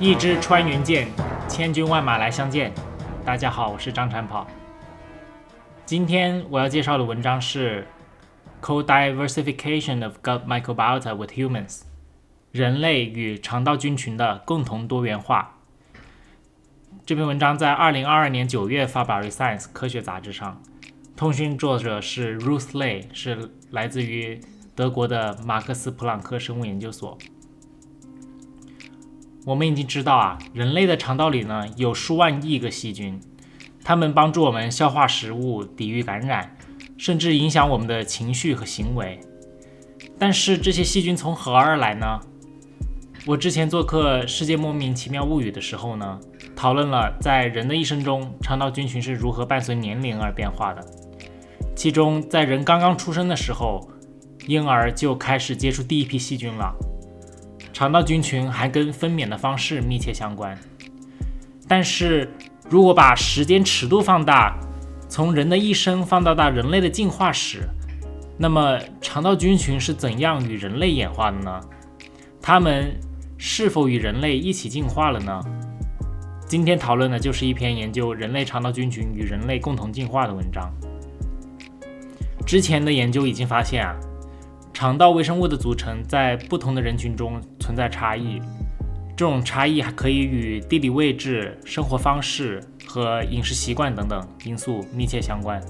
一支穿云箭，千军万马来相见。大家好，我是张长跑。今天我要介绍的文章是《Co-diversification of gut microbiota with humans》，人类与肠道菌群的共同多元化。这篇文章在二零二二年九月发表于《Science》科学杂志上。通讯作者是 Ruth Lay，是来自于德国的马克思普朗克生物研究所。我们已经知道啊，人类的肠道里呢有数万亿个细菌，它们帮助我们消化食物、抵御感染，甚至影响我们的情绪和行为。但是这些细菌从何而来呢？我之前做客《世界莫名其妙物语》的时候呢，讨论了在人的一生中，肠道菌群是如何伴随年龄而变化的。其中，在人刚刚出生的时候，婴儿就开始接触第一批细菌了。肠道菌群还跟分娩的方式密切相关，但是如果把时间尺度放大，从人的一生放大到人类的进化史，那么肠道菌群是怎样与人类演化的呢？它们是否与人类一起进化了呢？今天讨论的就是一篇研究人类肠道菌群与人类共同进化的文章。之前的研究已经发现啊。肠道微生物的组成在不同的人群中存在差异，这种差异还可以与地理位置、生活方式和饮食习惯等等因素密切相关。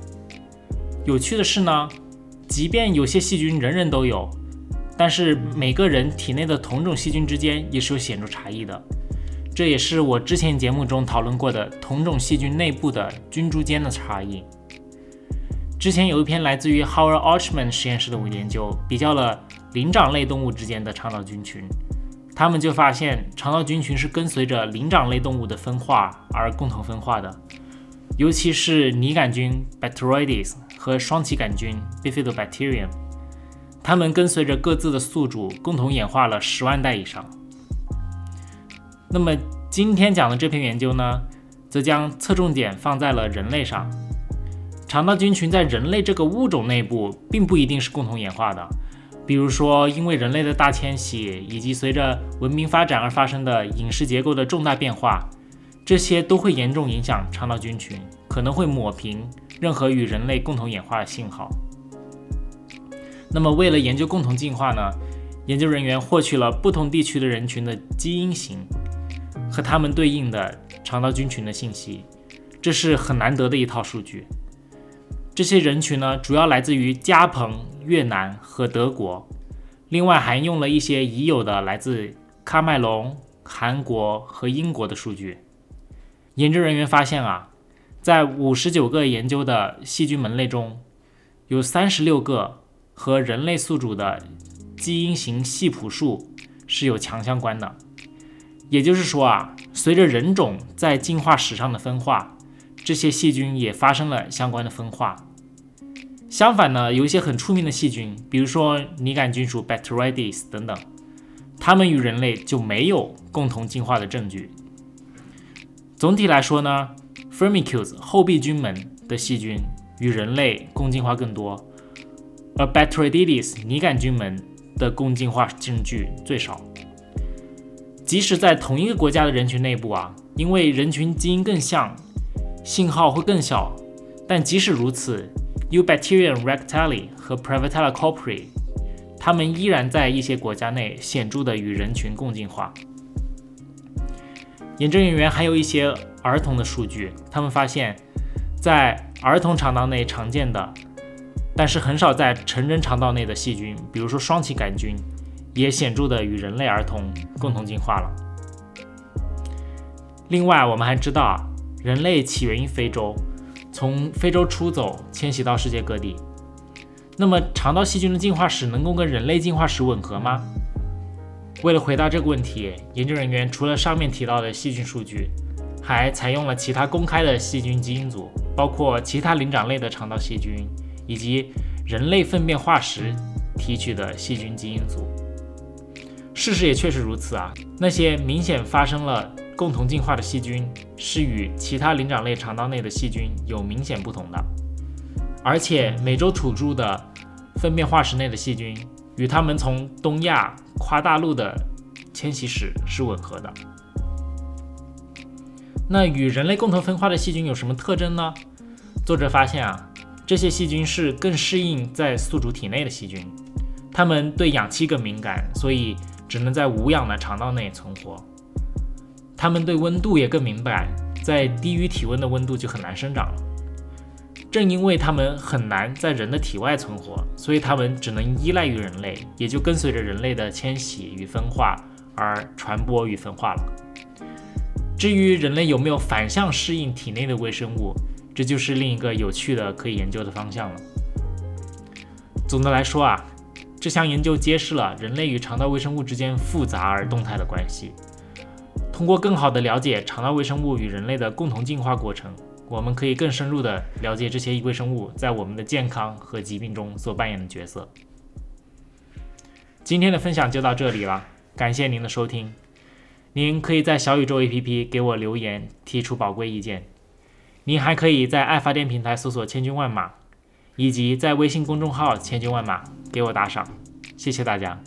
有趣的是呢，即便有些细菌人人都有，但是每个人体内的同种细菌之间也是有显著差异的。这也是我之前节目中讨论过的同种细菌内部的菌株间的差异。之前有一篇来自于 Howard Archman 实验室的研究，比较了灵长类动物之间的肠道菌群，他们就发现肠道菌群是跟随着灵长类动物的分化而共同分化的，尤其是拟杆菌 Bacteroides 和双歧杆菌 Bifidobacterium，它们跟随着各自的宿主共同演化了十万代以上。那么今天讲的这篇研究呢，则将侧重点放在了人类上。肠道菌群在人类这个物种内部并不一定是共同演化的，比如说因为人类的大迁徙以及随着文明发展而发生的饮食结构的重大变化，这些都会严重影响肠道菌群，可能会抹平任何与人类共同演化的信号。那么为了研究共同进化呢，研究人员获取了不同地区的人群的基因型和他们对应的肠道菌群的信息，这是很难得的一套数据。这些人群呢，主要来自于加蓬、越南和德国，另外还用了一些已有的来自喀麦隆、韩国和英国的数据。研究人员发现啊，在五十九个研究的细菌门类中，有三十六个和人类宿主的基因型系谱数是有强相关的。也就是说啊，随着人种在进化史上的分化。这些细菌也发生了相关的分化。相反呢，有一些很出名的细菌，比如说拟杆菌属 Bacteroides 等等，它们与人类就没有共同进化的证据。总体来说呢，Firmicutes 后壁菌门的细菌与人类共进化更多，而 Bacteroides 拟杆菌门的共进化证据最少。即使在同一个国家的人群内部啊，因为人群基因更像。信号会更小，但即使如此，U. bacterium rectali 和 Prevotella copri，它们依然在一些国家内显著的与人群共进化。研究人员还有一些儿童的数据，他们发现，在儿童肠道内常见的，但是很少在成人肠道内的细菌，比如说双歧杆菌，也显著的与人类儿童共同进化了。另外，我们还知道啊。人类起源于非洲，从非洲出走，迁徙到世界各地。那么，肠道细菌的进化史能够跟人类进化史吻合吗？为了回答这个问题，研究人员除了上面提到的细菌数据，还采用了其他公开的细菌基因组，包括其他灵长类的肠道细菌，以及人类粪便化石提取的细菌基因组。事实也确实如此啊，那些明显发生了。共同进化的细菌是与其他灵长类肠道内的细菌有明显不同的，而且美洲土著的粪便化石内的细菌与它们从东亚跨大陆的迁徙史是吻合的。那与人类共同分化的细菌有什么特征呢？作者发现啊，这些细菌是更适应在宿主体内的细菌，它们对氧气更敏感，所以只能在无氧的肠道内存活。它们对温度也更敏感，在低于体温的温度就很难生长了。正因为它们很难在人的体外存活，所以它们只能依赖于人类，也就跟随着人类的迁徙与分化而传播与分化了。至于人类有没有反向适应体内的微生物，这就是另一个有趣的可以研究的方向了。总的来说啊，这项研究揭示了人类与肠道微生物之间复杂而动态的关系。通过更好地了解肠道微生物与人类的共同进化过程，我们可以更深入地了解这些微生物在我们的健康和疾病中所扮演的角色。今天的分享就到这里了，感谢您的收听。您可以在小宇宙 APP 给我留言，提出宝贵意见。您还可以在爱发电平台搜索“千军万马”，以及在微信公众号“千军万马”给我打赏。谢谢大家。